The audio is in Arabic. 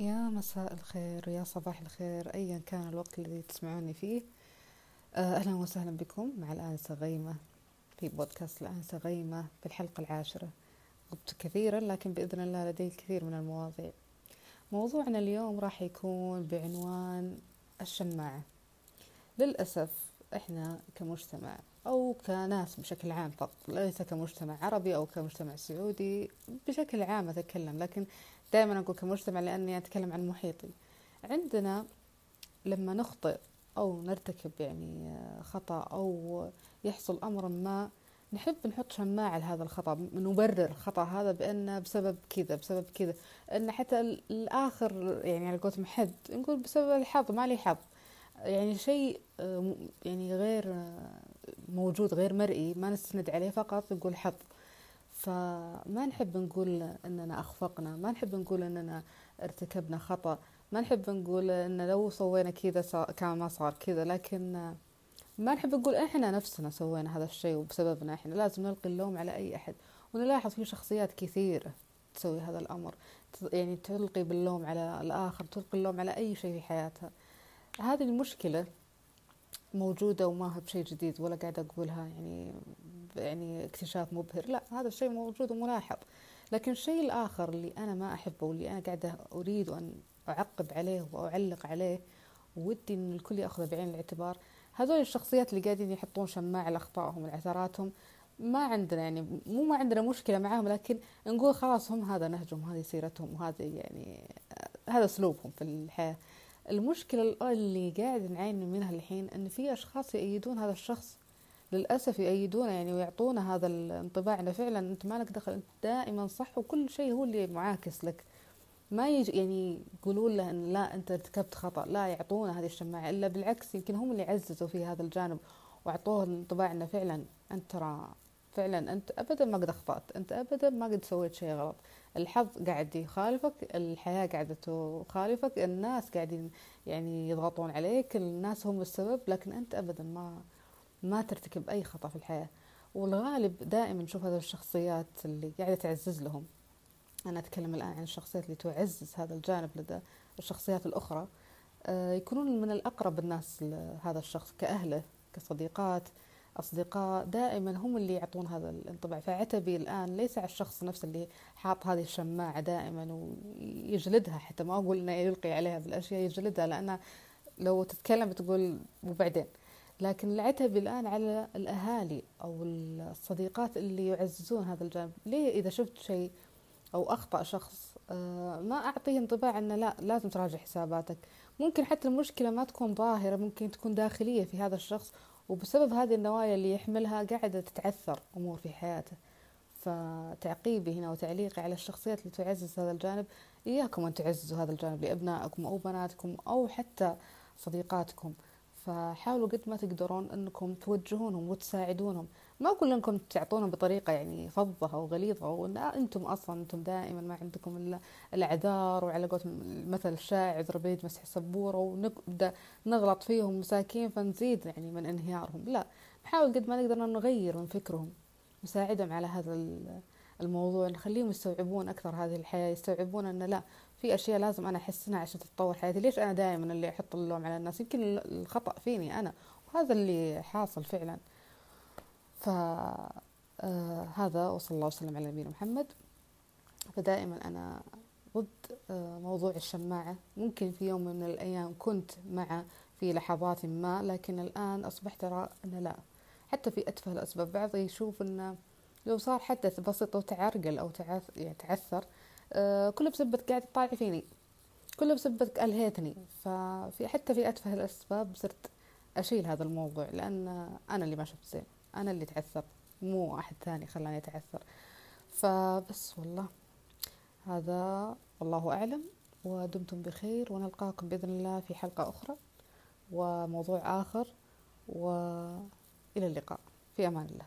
يا مساء الخير ويا صباح الخير أيا كان الوقت الذي تسمعوني فيه. آه، أهلا وسهلا بكم. مع الآنسة غيمة في بودكاست الآنسة غيمة في الحلقة العاشرة. غبت كثيرا لكن بإذن الله لدي الكثير من المواضيع. موضوعنا اليوم راح يكون بعنوان الشماعة. للأسف إحنا كمجتمع أو كناس بشكل عام فقط ليس كمجتمع عربي أو كمجتمع سعودي بشكل عام أتكلم لكن دائما أقول كمجتمع لأني أتكلم عن محيطي. عندنا لما نخطئ أو نرتكب يعني خطأ أو يحصل أمر ما نحب نحط شماعة لهذا الخطأ نبرر الخطأ هذا بأنه بسبب كذا بسبب كذا أن حتى الآخر يعني على قولتهم حد نقول بسبب الحظ ما لي حظ. يعني شيء يعني غير موجود غير مرئي ما نستند عليه فقط نقول حظ. فما نحب نقول إننا أخفقنا ما نحب نقول إننا ارتكبنا خطأ ما نحب نقول إن لو سوينا كذا كان ما صار كذا. لكن ما نحب نقول إحنا نفسنا سوينا هذا الشيء وبسببنا إحنا. لازم نلقي اللوم على أي أحد. ونلاحظ في شخصيات كثيرة تسوي هذا الأمر. يعني تلقي باللوم على الآخر تلقي اللوم على أي شيء في حياتها. هذه المشكلة موجودة وما هي بشيء جديد ولا قاعدة أقولها يعني يعني اكتشاف مبهر. لا هذا الشيء موجود وملاحظ. لكن الشيء الآخر اللي أنا ما أحبه واللي أنا قاعدة أريد أن أعقب عليه وأعلق عليه ودي إن الكل يأخذه بعين الاعتبار هذول الشخصيات اللي قاعدين يحطون شماعة لأخطائهم والعثراتهم ما عندنا يعني مو ما عندنا مشكلة معاهم لكن نقول خلاص هم هذا نهجهم هذه سيرتهم وهذا يعني هذا أسلوبهم في الحياة. المشكلة اللي قاعد نعاني منها الحين أن في أشخاص يأيدون هذا الشخص. للأسف يأيدونه يعني ويعطونا هذا الانطباع أنه فعلا أنت ما لك دخل أنت دائما صح وكل شيء هو اللي معاكس لك. ما يجي يعني يقولون له أن لا أنت ارتكبت خطأ لا يعطونا هذه الشماعة إلا بالعكس يمكن هم اللي عززوا في هذا الجانب وأعطوه الانطباع أنه فعلا أنت ترى فعلا أنت أبدا ما قد أخطأت أنت أبدا ما قد سويت شيء غلط. الحظ قاعد يخالفك الحياة قاعدة تخالفك الناس قاعدين يعني يضغطون عليك الناس هم السبب لكن أنت أبدا ما ما ترتكب أي خطأ في الحياة. والغالب دائما نشوف هذه الشخصيات اللي قاعدة تعزز لهم. أنا أتكلم الآن عن الشخصيات اللي تعزز هذا الجانب لدى الشخصيات الأخرى. آه، يكونون من الأقرب الناس لهذا الشخص كأهله كصديقات أصدقاء دائما هم اللي يعطون هذا الانطباع. فعتبي الآن ليس على الشخص نفسه اللي حاط هذه الشماعة دائما ويجلدها حتى ما أقول إنه يلقي عليها بالأشياء يجلدها لأنها لو تتكلم بتقول وبعدين. لكن العتب الآن على الأهالي أو الصديقات اللي يعززون هذا الجانب. ليه إذا شفت شيء أو أخطأ شخص آه، ما أعطيه انطباع أنه لا لازم تراجع حساباتك. ممكن حتى المشكلة ما تكون ظاهرة ممكن تكون داخلية في هذا الشخص وبسبب هذه النوايا اللي يحملها قاعدة تتعثر أمور في حياته. فتعقيبي هنا وتعليقي على الشخصيات اللي تعزز هذا الجانب إياكم أن تعززوا هذا الجانب لأبنائكم أو بناتكم أو حتى صديقاتكم. فحاولوا قد ما تقدرون انكم توجهونهم وتساعدونهم. ما أقول إنكم تعطونهم بطريقة يعني فظة أو غليظة أو إن أنتم أصلا أنتم دائما ما عندكم الا الأعذار وعلى قولتهم المثل الشائع اذا بيد مسح سبوره ونبدا نغلط فيهم مساكين فنزيد يعني من انهيارهم. لا نحاول قد ما نقدر نغير من فكرهم نساعدهم على هذا الموضوع نخليهم يستوعبون أكثر هذه الحياة يستوعبون إن لا في أشياء لازم أنا احسنها عشان تتطور حياتي. ليش أنا دائما اللي أحط اللوم على الناس؟ يمكن الخطأ فيني أنا وهذا اللي حاصل فعلا. ف آه هذا وصلى الله وسلم على نبينا محمد. فدائما أنا ضد آه موضوع الشماعة. ممكن في يوم من الأيام كنت مع في لحظات ما لكن الآن أصبحت أرى إن لا. حتى في أتفه الاسباب بعض يشوف إنه لو صار حدث بسيط أو تعرقل أو يعني تعثر كله بسبتك قاعد تطالعي فيني. كله بسبتك ألهيتني. ففي حتى في أتفه الأسباب صرت أشيل هذا الموضوع لأن أنا اللي ما شفت زين. أنا اللي تعثرت مو أحد ثاني خلاني أتعثر. فبس والله. هذا والله أعلم. ودمتم بخير. ونلقاكم بإذن الله في حلقة أخرى وموضوع آخر. وإلى اللقاء. في أمان الله.